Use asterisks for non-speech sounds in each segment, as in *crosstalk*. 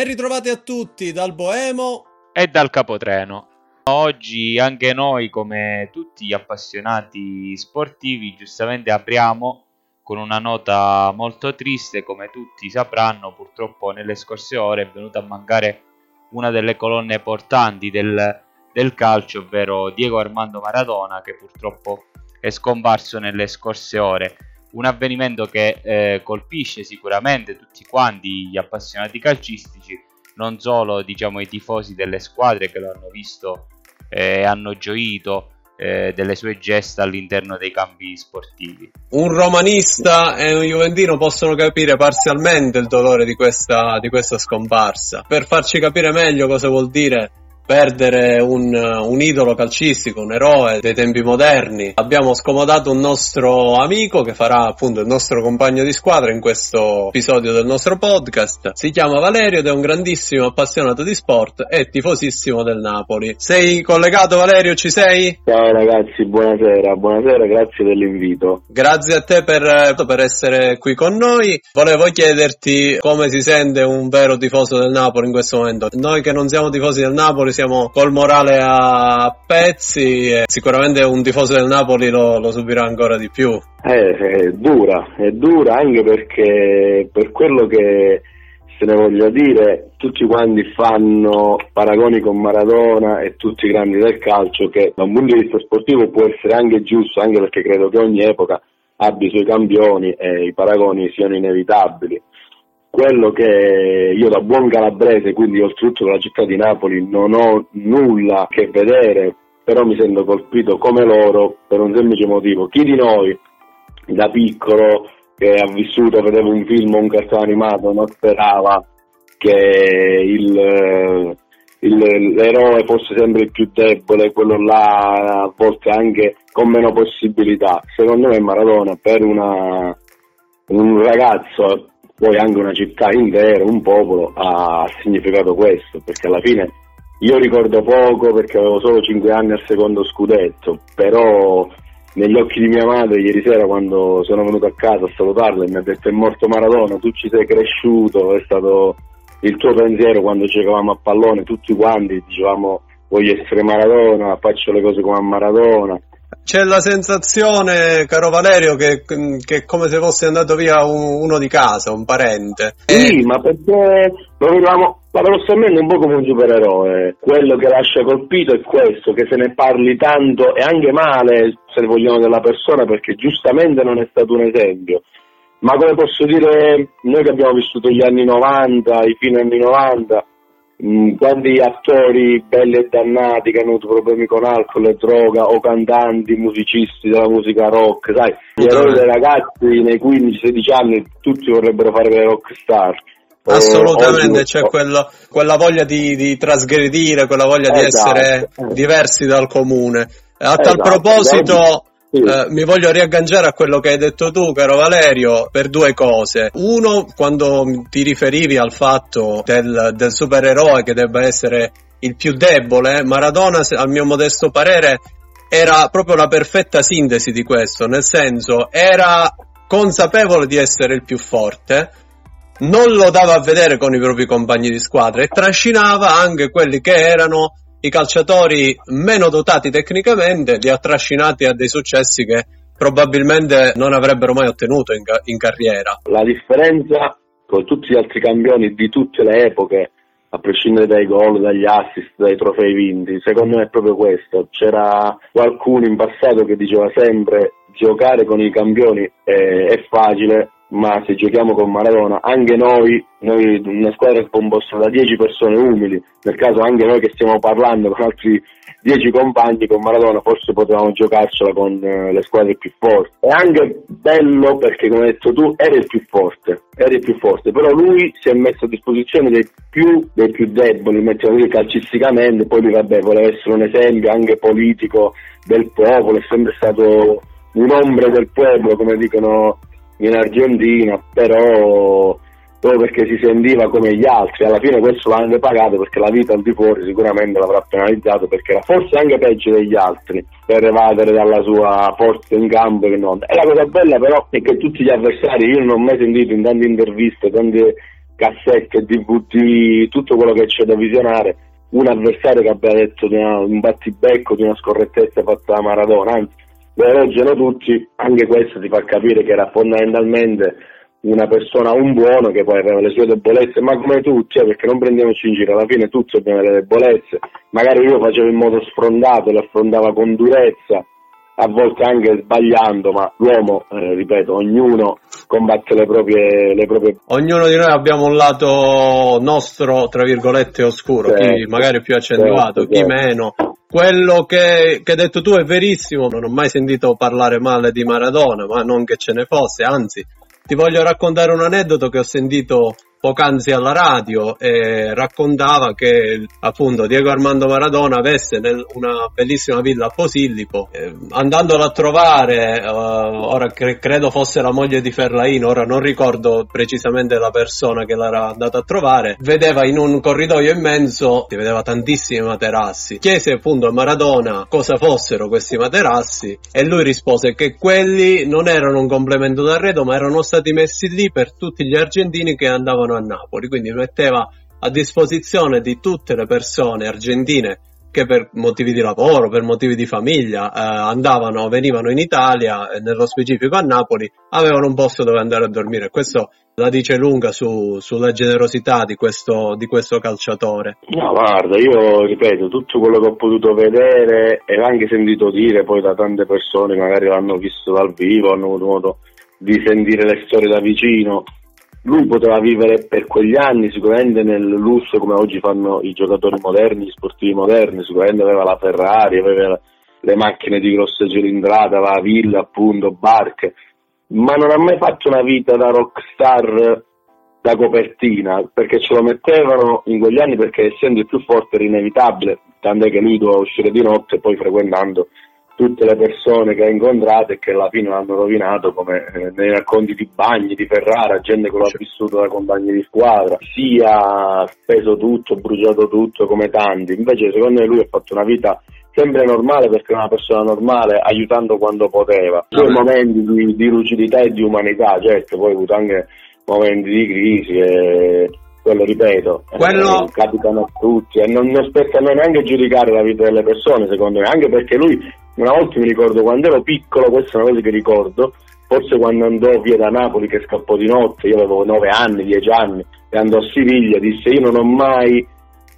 Ben ritrovati a tutti dal Boemo e dal Capotreno. Oggi anche noi, come tutti gli appassionati sportivi, giustamente apriamo con una nota molto triste, come tutti sapranno, purtroppo nelle scorse ore è venuta a mancare una delle colonne portanti del, del calcio, ovvero Diego Armando Maradona, che purtroppo è scomparso nelle scorse ore un avvenimento che eh, colpisce sicuramente tutti quanti gli appassionati calcistici, non solo diciamo, i tifosi delle squadre che lo hanno visto e eh, hanno gioito eh, delle sue gesta all'interno dei campi sportivi. Un romanista e un juventino possono capire parzialmente il dolore di questa, di questa scomparsa. Per farci capire meglio cosa vuol dire perdere un, un, idolo calcistico, un eroe dei tempi moderni. Abbiamo scomodato un nostro amico che farà appunto il nostro compagno di squadra in questo episodio del nostro podcast. Si chiama Valerio ed è un grandissimo appassionato di sport e tifosissimo del Napoli. Sei collegato Valerio? Ci sei? Ciao ragazzi, buonasera, buonasera, grazie dell'invito. Grazie a te per, per essere qui con noi. Volevo chiederti come si sente un vero tifoso del Napoli in questo momento. Noi che non siamo tifosi del Napoli siamo col morale a pezzi e sicuramente un tifoso del Napoli lo, lo subirà ancora di più. Eh, è dura, è dura anche perché per quello che se ne voglia dire, tutti quanti fanno paragoni con Maradona e tutti i grandi del calcio che da un punto di vista sportivo può essere anche giusto, anche perché credo che ogni epoca abbia i suoi campioni e i paragoni siano inevitabili quello che io da buon calabrese, quindi oltretutto dalla città di Napoli, non ho nulla a che vedere, però mi sento colpito come loro per un semplice motivo. Chi di noi da piccolo che ha vissuto, vedeva un film o un cartone animato, non sperava che il, il, l'eroe fosse sempre il più debole, quello là a volte anche con meno possibilità. Secondo me Maradona per una, un ragazzo poi anche una città intera, un popolo, ha significato questo, perché alla fine io ricordo poco perché avevo solo 5 anni al secondo scudetto, però negli occhi di mia madre ieri sera quando sono venuto a casa a salutarla e mi ha detto è morto Maradona, tu ci sei cresciuto, è stato il tuo pensiero quando giocavamo a pallone, tutti quanti dicevamo voglio essere Maradona, faccio le cose come a Maradona, c'è la sensazione, caro Valerio, che, che, è come se fosse andato via un, uno di casa, un parente. Sì, e... ma perché lo vediamo paradossalmente un po' come un supereroe. Quello che lascia colpito è questo, che se ne parli tanto e anche male, se vogliamo, della persona, perché giustamente non è stato un esempio. Ma come posso dire, noi che abbiamo vissuto gli anni 90, i fine anni 90, Mm, quanti attori belli e dannati che hanno avuto problemi con alcol e droga o cantanti, musicisti della musica rock, sai, gli eroi dei ragazzi nei 15-16 anni tutti vorrebbero fare le rock star. Assolutamente, c'è quello, quella voglia di, di, trasgredire, quella voglia esatto. di essere diversi dal comune. A tal esatto. proposito, sì. Eh, mi voglio riagganciare a quello che hai detto tu, caro Valerio, per due cose. Uno, quando ti riferivi al fatto del, del supereroe che debba essere il più debole, Maradona, al mio modesto parere, era proprio la perfetta sintesi di questo, nel senso, era consapevole di essere il più forte, non lo dava a vedere con i propri compagni di squadra e trascinava anche quelli che erano i calciatori meno dotati tecnicamente li ha trascinati a dei successi che probabilmente non avrebbero mai ottenuto in, in carriera. La differenza con tutti gli altri campioni di tutte le epoche, a prescindere dai gol, dagli assist, dai trofei vinti, secondo me è proprio questo. C'era qualcuno in passato che diceva sempre giocare con i campioni è, è facile, ma se giochiamo con Maradona, anche noi, noi una squadra composta da 10 persone umili, nel caso anche noi che stiamo parlando con altri 10 compagni con Maradona, forse potevamo giocarcela con eh, le squadre più forti. È anche bello perché, come hai detto tu, era il più forte, era il più forte, però lui si è messo a disposizione dei più, dei più deboli, mettiamo così calcisticamente, poi vabbè, voleva essere un esempio anche politico del popolo, è sempre stato un ombre del pueblo, come dicono in Argentina, però proprio perché si sentiva come gli altri, alla fine questo l'ha anche pagato perché la vita al di fuori sicuramente l'avrà penalizzato perché era forse anche peggio degli altri per evadere dalla sua forza in campo che non. E la cosa bella però è che tutti gli avversari, io non ho mai sentito in tante interviste, tante cassette, DVD, tutto quello che c'è da visionare, un avversario che abbia detto di una, un battibecco, di una scorrettezza fatta da Maradona, anzi lo elogiano tutti, anche questo ti fa capire che era fondamentalmente una persona, un buono che poi aveva le sue debolezze, ma come tutti, eh, perché non prendiamoci in giro, alla fine tutti abbiamo le debolezze, magari io facevo in modo sfrondato, le affrontava con durezza, a volte anche sbagliando, ma l'uomo, eh, ripeto, ognuno combatte le proprie, le proprie, Ognuno di noi abbiamo un lato nostro, tra virgolette, oscuro, sì, chi magari più accentuato, sì, chi sì. meno. Quello che, hai detto tu è verissimo, non ho mai sentito parlare male di Maradona, ma non che ce ne fosse, anzi ti voglio raccontare un aneddoto che ho sentito poc'anzi alla radio e raccontava che appunto Diego Armando Maradona avesse nel, una bellissima villa a Posillipo eh, andandolo a trovare uh, ora cre- credo fosse la moglie di Ferlaino ora non ricordo precisamente la persona che l'era andata a trovare vedeva in un corridoio immenso si vedeva tantissimi materassi. Chiese appunto a Maradona cosa fossero questi materassi e lui rispose che quelli non erano un complemento d'arredo ma erano stati messi lì per tutti gli argentini che andavano a Napoli, quindi metteva a disposizione di tutte le persone argentine che per motivi di lavoro, per motivi di famiglia eh, andavano, venivano in Italia e nello specifico a Napoli, avevano un posto dove andare a dormire. Questo la dice lunga su, sulla generosità di questo, di questo, calciatore. No, guarda, io ripeto, tutto quello che ho potuto vedere e anche sentito dire poi da tante persone, magari l'hanno visto dal vivo, hanno avuto modo di sentire le storie da vicino, lui poteva vivere per quegli anni sicuramente nel lusso come oggi fanno i giocatori moderni, gli sportivi moderni, sicuramente aveva la Ferrari, aveva le macchine di grossa cilindrata, la villa appunto, barche, ma non ha mai fatto una vita da rockstar da copertina, perché ce lo mettevano in quegli anni perché essendo il più forte era inevitabile, tant'è che lui doveva uscire di notte e poi frequentando tutte le persone che ha incontrato e che alla fine l'hanno rovinato come eh, nei racconti di Bagni, di Ferrara, gente che lo ha vissuto da compagni di squadra, sia speso tutto, bruciato tutto come tanti, invece secondo me lui ha fatto una vita sempre normale perché è una persona normale aiutando quando poteva, suoi momenti di, di, lucidità e di umanità, certo, poi ha avuto anche momenti di crisi e quello ripeto, quello... Eh, capitano a tutti e non, non spetta a noi neanche giudicare la vita delle persone secondo me, anche perché lui una volta mi ricordo quando ero piccolo, questa è una cosa che ricordo, forse quando andò via da Napoli che scappò di notte, io avevo 9 anni, 10 anni, e andò a Siviglia, disse io non ho mai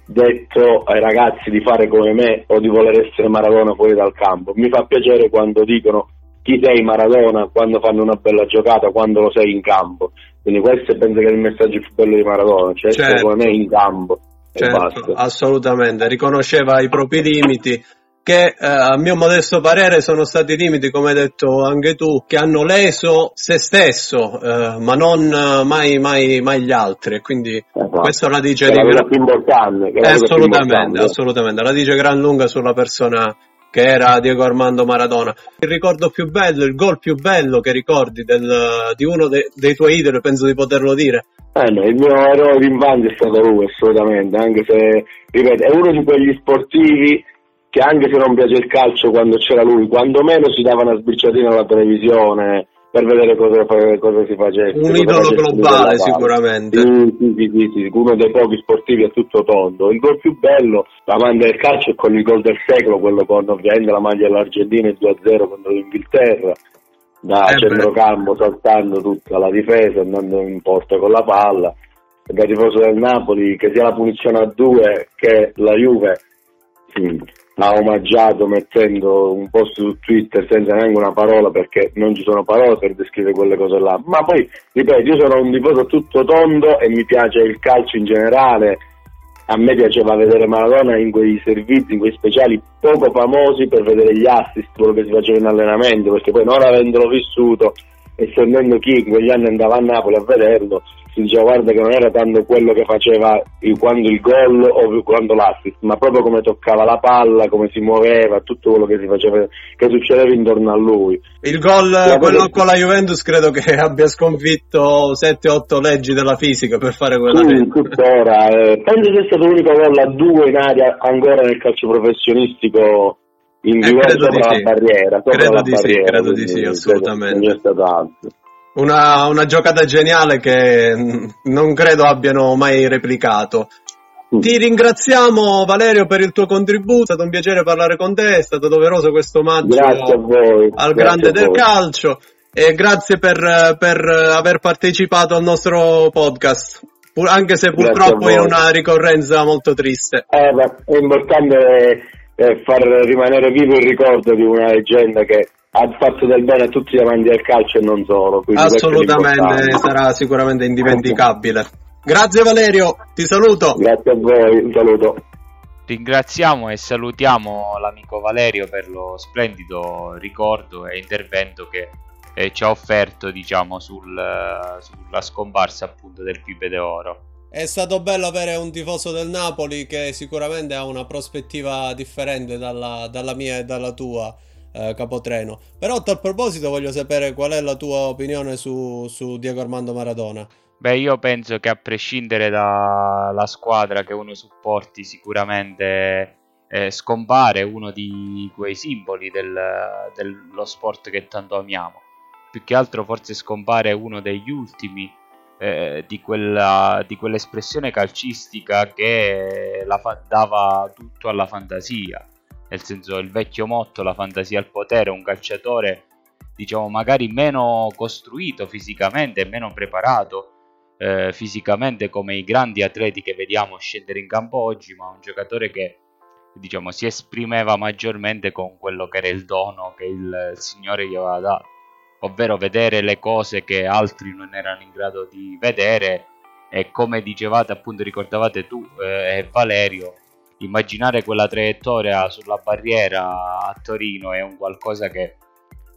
detto ai ragazzi di fare come me o di voler essere Maradona fuori dal campo. Mi fa piacere quando dicono chi sei Maradona, quando fanno una bella giocata, quando lo sei in campo. Quindi questo penso che è il messaggio più bello di Maradona, cioè certo. come me in campo. Certo, assolutamente, riconosceva i propri limiti che eh, a mio modesto parere sono stati limiti, come hai detto anche tu, che hanno leso se stesso, eh, ma non eh, mai, mai, mai, gli altri. Quindi esatto. questo la dice di gran... più importante. assolutamente, assolutamente, la dice gran lunga sulla persona che era Diego Armando Maradona. Il ricordo più bello, il gol più bello che ricordi del, di uno de, dei tuoi idoli, penso di poterlo dire. Eh no, il mio eroe d'infanzia è stato lui, assolutamente, anche se, ripeto, è uno di quegli sportivi che anche se non piace il calcio quando c'era lui, quando meno si dava una sbirciatina alla televisione per vedere cosa, cosa si facesse. Un idolo globale sicuramente. Sì, sì, sì, sì, uno dei pochi sportivi a tutto tondo. Il gol più bello, la maglia del calcio è con il gol del secolo, quello con ovviamente la maglia dell'Argentina e 2-0 contro l'Inghilterra, da eh centrocampo saltando tutta la difesa, andando in porta con la palla. Da tifoso del Napoli, che sia la punizione a due che la Juve, sì, ha omaggiato mettendo un post su Twitter senza neanche una parola perché non ci sono parole per descrivere quelle cose là. Ma poi, ripeto, io sono un tifoso tutto tondo e mi piace il calcio in generale. A me piaceva vedere Maradona in quei servizi, in quei speciali poco famosi per vedere gli assist, quello che si faceva in allenamento, perché poi non avendolo vissuto e sentendo chi in quegli anni andava a Napoli a vederlo, si diceva guarda che non era tanto quello che faceva quando il gol o quando l'assist, ma proprio come toccava la palla, come si muoveva, tutto quello che si faceva, che succedeva intorno a lui. Il gol, la quello con la Juventus, credo che *laughs* abbia sconfitto 7-8 leggi della fisica per fare quella sì, tuttora. Eh, penso sia stato l'unico gol a due in aria ancora nel calcio professionistico in eh, sopra la sì. barriera. Sopra credo la di barriera, sì, credo di sì, assolutamente. Non è stato altro. Una, una giocata geniale che non credo abbiano mai replicato. Mm. Ti ringraziamo Valerio per il tuo contributo, è stato un piacere parlare con te, è stato doveroso questo omaggio al grande del calcio e grazie per, per, aver partecipato al nostro podcast, anche se purtroppo in una ricorrenza molto triste. Eh, è importante eh, far rimanere vivo il ricordo di una leggenda che ha fatto del bene a tutti gli amanti del calcio e non solo. Assolutamente, sarà sicuramente indimenticabile. Grazie Valerio, ti saluto. Grazie a voi, un saluto. Ringraziamo e salutiamo l'amico Valerio per lo splendido ricordo e intervento che eh, ci ha offerto diciamo sul, sulla scomparsa appunto del Pipe d'Oro. È stato bello avere un tifoso del Napoli che sicuramente ha una prospettiva differente dalla, dalla mia e dalla tua, eh, Capotreno. Però a tal proposito voglio sapere qual è la tua opinione su, su Diego Armando Maradona. Beh, io penso che a prescindere dalla squadra che uno supporti, sicuramente eh, scompare uno di quei simboli del, dello sport che tanto amiamo. Più che altro forse scompare uno degli ultimi eh, di, quella, di, quell'espressione calcistica che fa- dava tutto alla fantasia. Nel senso, il vecchio motto, la fantasia al potere, un calciatore, diciamo, magari meno costruito fisicamente, meno preparato eh, fisicamente come i grandi atleti che vediamo scendere in campo oggi, ma un giocatore che diciamo si esprimeva maggiormente con quello che era il dono che il Signore gli aveva dato. Ovvero vedere le cose che altri non erano in grado di vedere e come dicevate appunto ricordavate tu eh, Valerio immaginare quella traiettoria sulla barriera a Torino è un qualcosa che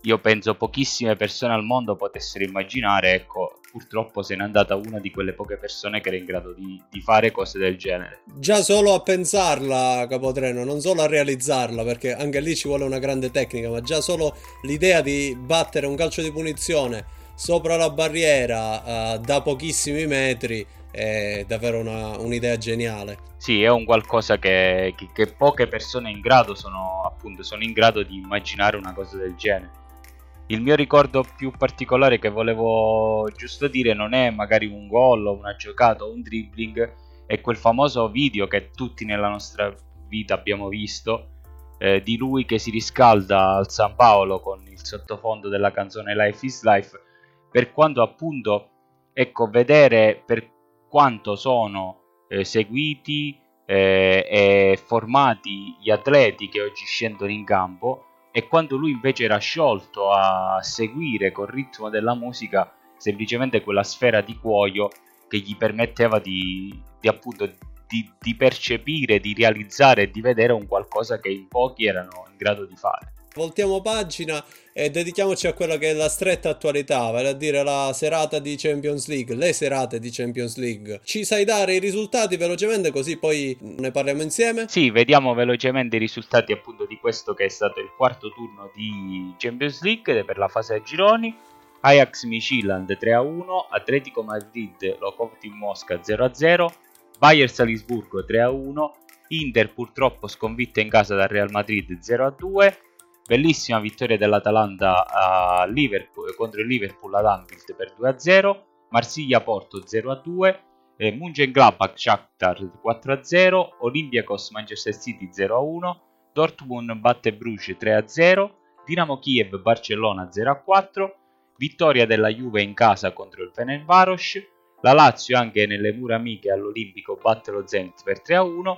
io penso pochissime persone al mondo potessero immaginare, ecco, purtroppo se n'è andata una di quelle poche persone che era in grado di, di, fare cose del genere. Già solo a pensarla, Capotreno, non solo a realizzarla, perché anche lì ci vuole una grande tecnica, ma già solo l'idea di battere un calcio di punizione sopra la barriera uh, da pochissimi metri è davvero una, un'idea geniale. Sì, è un qualcosa che, che, che poche persone in grado sono, appunto, sono in grado di immaginare una cosa del genere il mio ricordo più particolare che volevo giusto dire non è magari un gol o una giocata o un dribbling, è quel famoso video che tutti nella nostra vita abbiamo visto eh, di lui che si riscalda al San Paolo con il sottofondo della canzone Life is Life, per quanto appunto ecco vedere per quanto sono eh, seguiti eh, e formati gli atleti che oggi scendono in campo e quando lui invece era sciolto a seguire col ritmo della musica semplicemente quella sfera di cuoio che gli permetteva di, di appunto di, di, percepire, di realizzare e di vedere un qualcosa che in pochi erano in grado di fare. Voltiamo pagina e dedichiamoci a quella che è la stretta attualità, vale a dire la serata di Champions League, le serate di Champions League. Ci sai dare i risultati velocemente così poi ne parliamo insieme? Sì, vediamo velocemente i risultati appunto di questo che è stato il quarto turno di Champions League per la fase a gironi. Ajax Miciland 3-1, Atletico Madrid Lokomotiv Mosca 0-0, Bayer Salisburgo 3-1, Inter purtroppo sconfitta in casa dal Real Madrid 0-2, Bellissima vittoria dell'Atalanta contro il Liverpool ad Anfield per 2-0. Marsiglia-Porto 0-2. Eh, Mönchengladbach Shakhtar 4-0. Olympiacos Manchester City 0-1. Dortmund batte Bruges 3-0. Dinamo Kiev Barcellona 0-4. Vittoria della Juve in casa contro il Fenerbahce. La Lazio anche nelle mura amiche all'Olimpico batte lo Zenit per 3-1.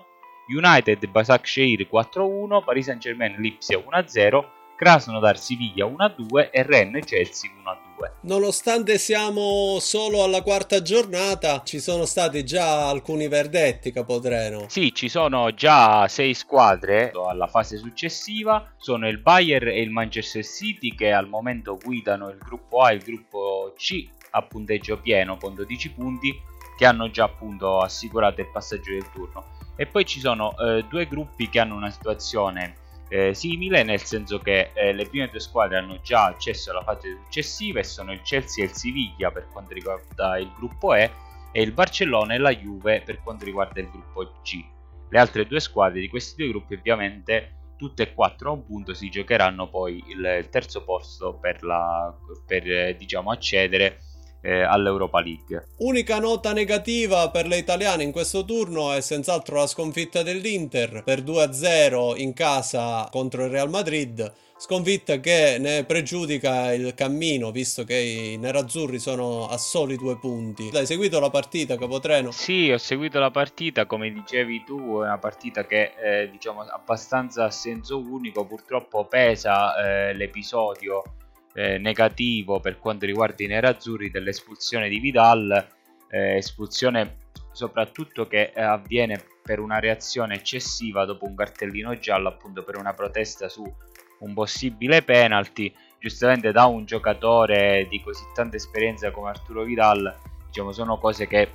United Başakşehir 4-1, Paris Saint-Germain Lipsia 1-0, Krasnodar Siviglia 1-2 e Rennes Chelsea 1-2. Nonostante siamo solo alla quarta giornata, ci sono stati già alcuni verdetti, Capotreno. Sì, ci sono già sei squadre alla fase successiva, sono il Bayern e il Manchester City che al momento guidano il gruppo A e il gruppo C a punteggio pieno con 12 punti che hanno già appunto assicurato il passaggio del turno e poi ci sono eh, due gruppi che hanno una situazione eh, simile, nel senso che eh, le prime due squadre hanno già accesso alla fase successiva e sono il Chelsea e il Siviglia per quanto riguarda il gruppo E e il Barcellona e la Juve per quanto riguarda il gruppo G. Le altre due squadre di questi due gruppi ovviamente tutte e quattro a un punto si giocheranno poi il, terzo posto per, la, per eh, diciamo, accedere eh, all'Europa League. Unica nota negativa per le italiane in questo turno è senz'altro la sconfitta dell'Inter per 2-0 in casa contro il Real Madrid sconfitta che ne pregiudica il cammino visto che i nerazzurri sono a soli due punti. Hai seguito la partita Capotreno? Sì, ho seguito la partita, come dicevi tu, è una partita che è eh, diciamo abbastanza a senso unico, purtroppo pesa eh, l'episodio eh, negativo per quanto riguarda i nerazzurri dell'espulsione di Vidal, eh, espulsione soprattutto che eh, avviene per una reazione eccessiva dopo un cartellino giallo appunto per una protesta su un possibile penalty, giustamente da un giocatore di così tanta esperienza come Arturo Vidal, diciamo sono cose che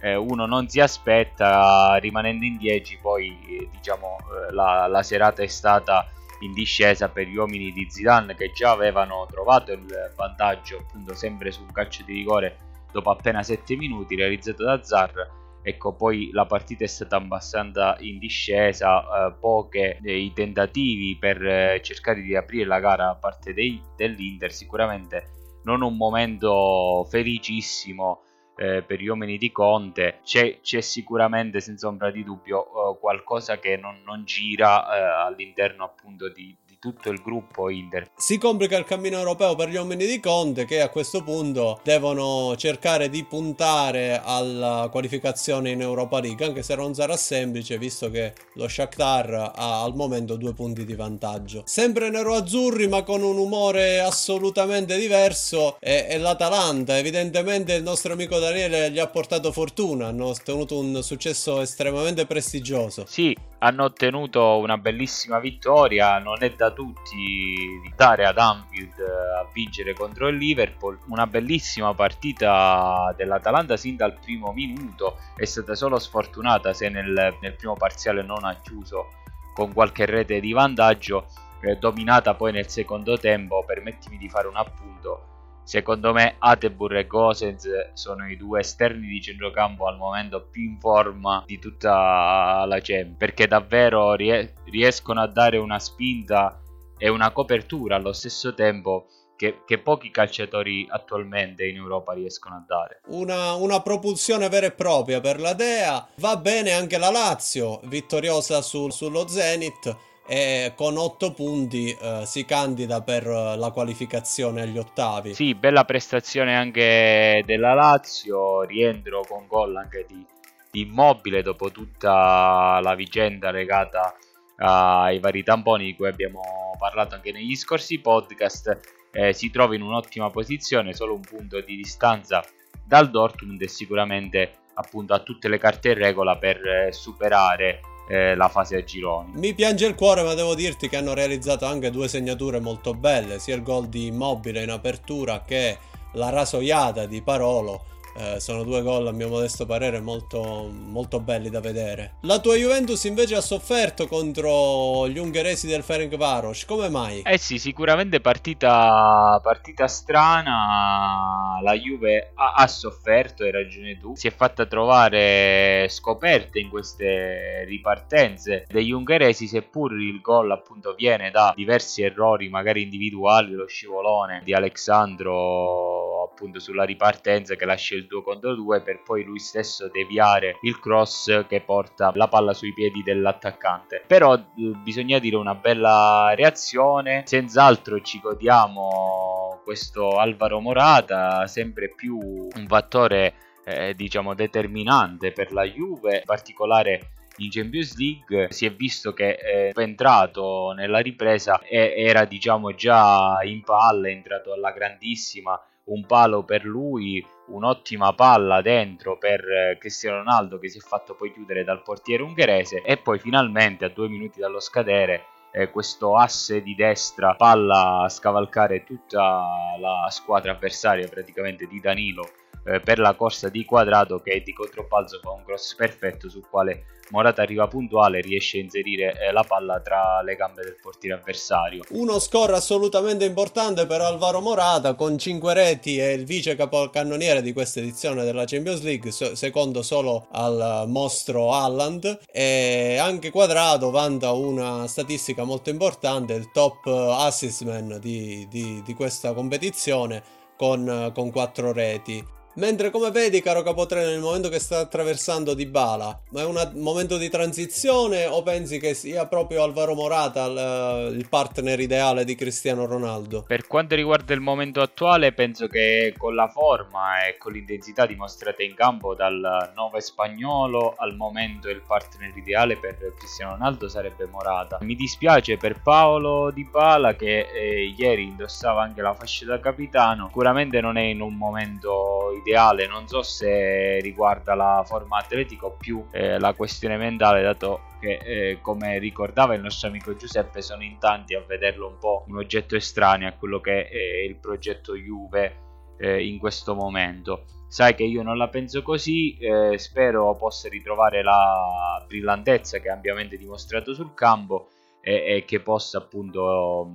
eh, uno non si aspetta, rimanendo in 10 poi diciamo eh, la, la serata è stata in discesa per gli uomini di Zidane che già avevano trovato il vantaggio appunto sempre su un calcio di rigore dopo appena 7 minuti realizzato da Zar. Ecco poi la partita è stata abbastanza in discesa eh, poche i tentativi per eh, cercare di aprire la gara da parte dei, dell'Inter sicuramente non un momento felicissimo eh, per gli uomini di Conte c'è, c'è, sicuramente senza ombra di dubbio eh, qualcosa che non, non gira eh, all'interno appunto di, tutto il gruppo Inter. Si complica il cammino europeo per gli uomini di Conte che a questo punto devono cercare di puntare alla qualificazione in Europa League, anche se non sarà semplice visto che lo Shakhtar ha al momento due punti di vantaggio. Sempre nero-azzurri ma con un umore assolutamente diverso è, è l'Atalanta, evidentemente il nostro amico Daniele gli ha portato fortuna, hanno ottenuto un successo estremamente prestigioso. Sì, hanno ottenuto una bellissima vittoria, non è da tutti dare ad Anfield eh, a vincere contro il Liverpool. Una bellissima partita dell'Atalanta sin dal primo minuto, è stata solo sfortunata se nel, nel primo parziale non ha chiuso con qualche rete di vantaggio, eh, dominata poi nel secondo tempo. Permettimi di fare un appunto Secondo me Atebur e Gosens sono i due esterni di centrocampo al momento più in forma di tutta la Champions perché davvero riescono a dare una spinta e una copertura allo stesso tempo che, che, pochi calciatori attualmente in Europa riescono a dare. Una, una, propulsione vera e propria per la Dea. Va bene anche la Lazio, vittoriosa sul, sullo Zenit e con 8 punti eh, si candida per la qualificazione agli ottavi. Sì, bella prestazione anche della Lazio, rientro con gol anche di, di Immobile dopo tutta la vicenda legata ai vari tamponi di cui abbiamo parlato anche negli scorsi podcast. Eh, si trova in un'ottima posizione, solo un punto di distanza dal Dortmund e sicuramente appunto ha tutte le carte in regola per eh, superare eh, la fase a gironi. Mi piange il cuore, ma devo dirti che hanno realizzato anche due segnature molto belle, sia il gol di Immobile in apertura che la rasoiata di Parolo eh, sono due gol a mio modesto parere molto, molto belli da vedere. La tua Juventus invece ha sofferto contro gli ungheresi del Ferencvaros, come mai? Eh sì, sicuramente partita, partita strana, la Juve ha, ha, sofferto, hai ragione tu, si è fatta trovare scoperte in queste ripartenze degli ungheresi, seppur il gol appunto viene da diversi errori magari individuali, lo scivolone di Alexandro appunto sulla ripartenza che lascia il il 2 contro 2 per poi lui stesso deviare il cross che porta la palla sui piedi dell'attaccante. Però eh, bisogna dire una bella reazione, senz'altro ci godiamo questo Alvaro Morata, sempre più un fattore eh, diciamo determinante per la Juve, in particolare in Champions League si è visto che è entrato nella ripresa e era diciamo già in palla, è entrato alla grandissima un palo per lui, un'ottima palla dentro per eh, Cristiano Ronaldo che si è fatto poi chiudere dal portiere ungherese e poi finalmente a due minuti dallo scadere eh, questo asse di destra palla a scavalcare tutta la squadra avversaria praticamente di Danilo eh, per la corsa di quadrato che di controbalzo fa un cross perfetto sul quale Morata arriva puntuale e riesce a inserire eh, la palla tra le gambe del portiere avversario. Uno score assolutamente importante per Alvaro Morata con 5 reti e il vice capocannoniere di questa edizione della Champions League, secondo solo al mostro Halland e anche Quadrado vanta una statistica molto importante, il top assist man di, di, di questa competizione con, con 4 reti. Mentre come vedi, caro Capotreno, nel momento che sta attraversando Dybala, è un momento di transizione o pensi che sia proprio Alvaro Morata il, il partner ideale di Cristiano Ronaldo? Per quanto riguarda il momento attuale, penso che con la forma e con l'intensità dimostrata in campo dal 9 spagnolo al momento il partner ideale per Cristiano Ronaldo sarebbe Morata. Mi dispiace per Paolo Dybala che eh, ieri indossava anche la fascia da capitano, sicuramente non è in un momento ideale, non so se riguarda la forma atletica o più eh, la questione mentale, dato che eh, come ricordava il nostro amico Giuseppe sono in tanti a vederlo un po' un oggetto estraneo a quello che è il progetto Juve eh, in questo momento. Sai che io non la penso così, eh, spero possa ritrovare la brillantezza che ha ampiamente dimostrato sul campo e, e che possa appunto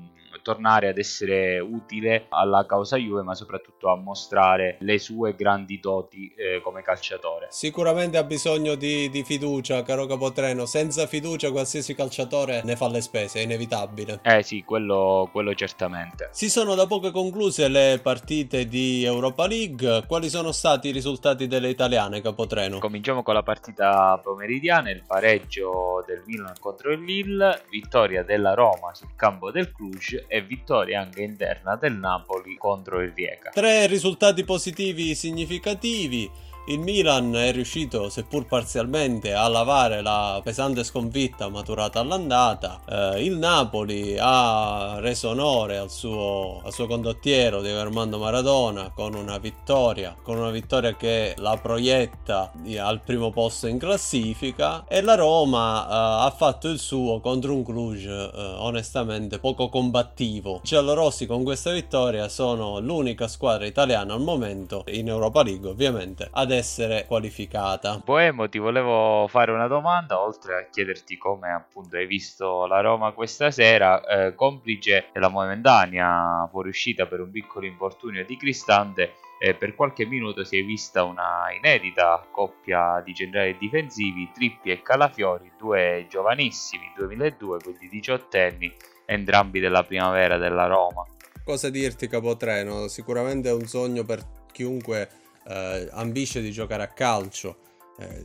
tornare ad essere utile alla causa Juve, ma soprattutto a mostrare le sue grandi doti eh, come calciatore. Sicuramente ha bisogno di, di, fiducia, caro Capotreno. Senza fiducia qualsiasi calciatore ne fa le spese, è inevitabile. Eh sì, quello, quello certamente. Si sono da poco concluse le partite di Europa League. Quali sono stati i risultati delle italiane, Capotreno? Cominciamo con la partita pomeridiana, il pareggio del Milan contro il Lille, vittoria della Roma sul campo del Cluj e vittoria anche interna del Napoli contro il Rijeka. Tre risultati positivi significativi il Milan è riuscito, seppur parzialmente, a lavare la pesante sconfitta maturata all'andata. Eh, il Napoli ha reso onore al suo, al suo condottiero di Armando Maradona con una vittoria, con una vittoria che la proietta al primo posto in classifica. E la Roma eh, ha fatto il suo contro un Cluj eh, onestamente poco combattivo. I giallorossi con questa vittoria sono l'unica squadra italiana al momento in Europa League, ovviamente. Adesso essere qualificata. Boemo, ti volevo fare una domanda, oltre a chiederti come appunto hai visto la Roma questa sera, eh, complice la momentanea fuoriuscita per un piccolo infortunio di Cristante. Eh, per qualche minuto si è vista una inedita coppia di generali difensivi, Trippi e Calafiori, due giovanissimi, 2002, quindi 18 anni, entrambi della primavera della Roma. Cosa dirti Capotreno? Sicuramente è un sogno per chiunque eh, ambisce di giocare a calcio. Eh,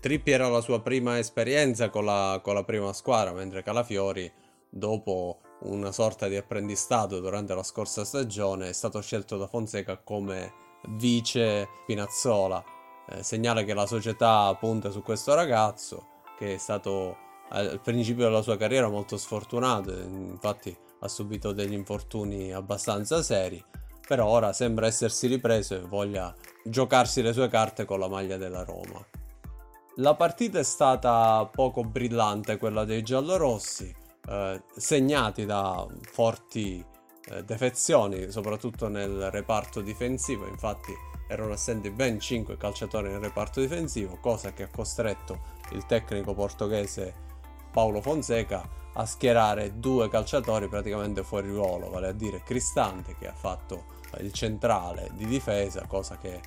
Trippi era la sua prima esperienza con la, con la prima squadra, mentre Calafiori, dopo una sorta di apprendistato durante la scorsa stagione, è stato scelto da Fonseca come vice Pinazzola. Eh, segnala che la società punta su questo ragazzo, che è stato al principio della sua carriera molto sfortunato, infatti ha subito degli infortuni abbastanza seri però ora sembra essersi ripreso e voglia giocarsi le sue carte con la maglia della Roma. La partita è stata poco brillante, quella dei giallorossi, eh, segnati da forti eh, defezioni, soprattutto nel reparto difensivo, infatti erano assenti ben 5 calciatori nel reparto difensivo, cosa che ha costretto il tecnico portoghese Paolo Fonseca a schierare due calciatori praticamente fuori ruolo, vale a dire Cristante che ha fatto il centrale di difesa, cosa che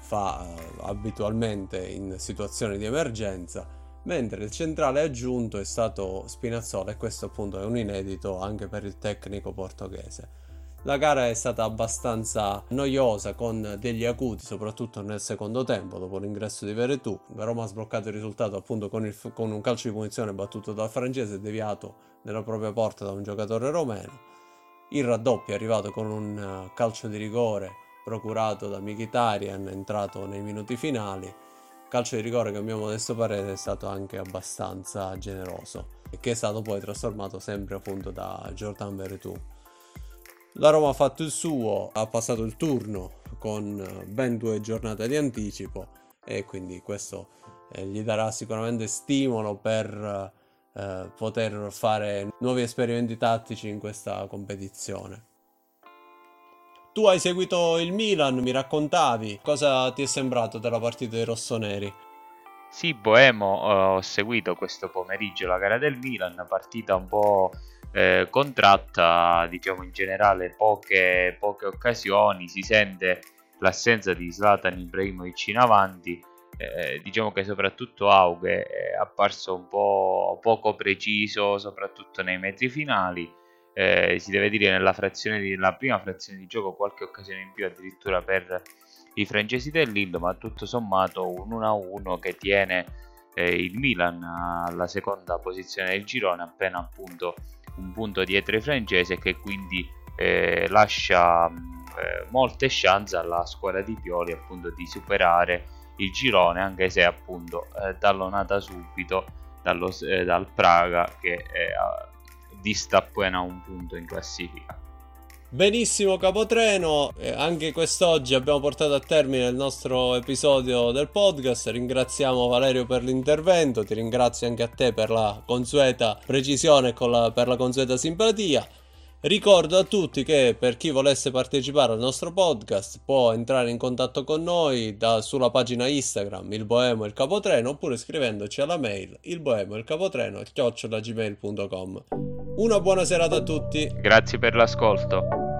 fa eh, abitualmente in situazioni di emergenza, mentre il centrale aggiunto è stato Spinazzola e questo appunto è un inedito anche per il tecnico portoghese. La gara è stata abbastanza noiosa con degli acuti, soprattutto nel secondo tempo, dopo l'ingresso di Veretù. La Roma ha sbloccato il risultato appunto con, il, con un calcio di punizione battuto dal francese deviato nella propria porta da un giocatore romeno il raddoppio è arrivato con un eh, calcio di rigore procurato da Mkhitaryan entrato nei minuti finali. Calcio di rigore che a mio modesto parere è stato anche abbastanza generoso e che è stato poi trasformato sempre appunto da Jordan Veretout. La Roma ha fatto il suo, ha passato il turno con eh, ben due giornate di anticipo e quindi questo eh, gli darà sicuramente stimolo per eh, poter fare nuovi esperimenti tattici in questa competizione. Tu hai seguito il Milan, mi raccontavi, cosa ti è sembrato della partita dei rossoneri? Sì, Boemo, eh, ho seguito questo pomeriggio la gara del Milan, partita un po' eh, contratta, diciamo in generale poche, poche occasioni, si sente l'assenza di Zlatan Ibrahimovic in avanti, eh, diciamo che soprattutto Auge è apparso un po' poco preciso, soprattutto nei mezzi finali. Eh, si deve dire nella, di, nella prima frazione di gioco qualche occasione in più addirittura per i francesi del Lille, ma tutto sommato un 1-1 che tiene eh, il Milan alla seconda posizione del girone, appena appunto un punto dietro i francesi e che quindi eh, lascia eh, molte chance alla squadra di Pioli appunto di superare il girone anche se appunto eh, tallonata subito dallo, eh, dal Praga che dista appena un punto in classifica. Benissimo Capotreno, anche quest'oggi abbiamo portato a termine il nostro episodio del podcast, ringraziamo Valerio per l'intervento, ti ringrazio anche a te per la consueta precisione e la, per la consueta simpatia. Ricordo a tutti che per chi volesse partecipare al nostro podcast può entrare in contatto con noi da, sulla pagina Instagram il Boemo e il Capotreno oppure scrivendoci alla mail il Boemo e il Capotreno chiocciolagmail.com. Una buona serata a tutti. Grazie per l'ascolto.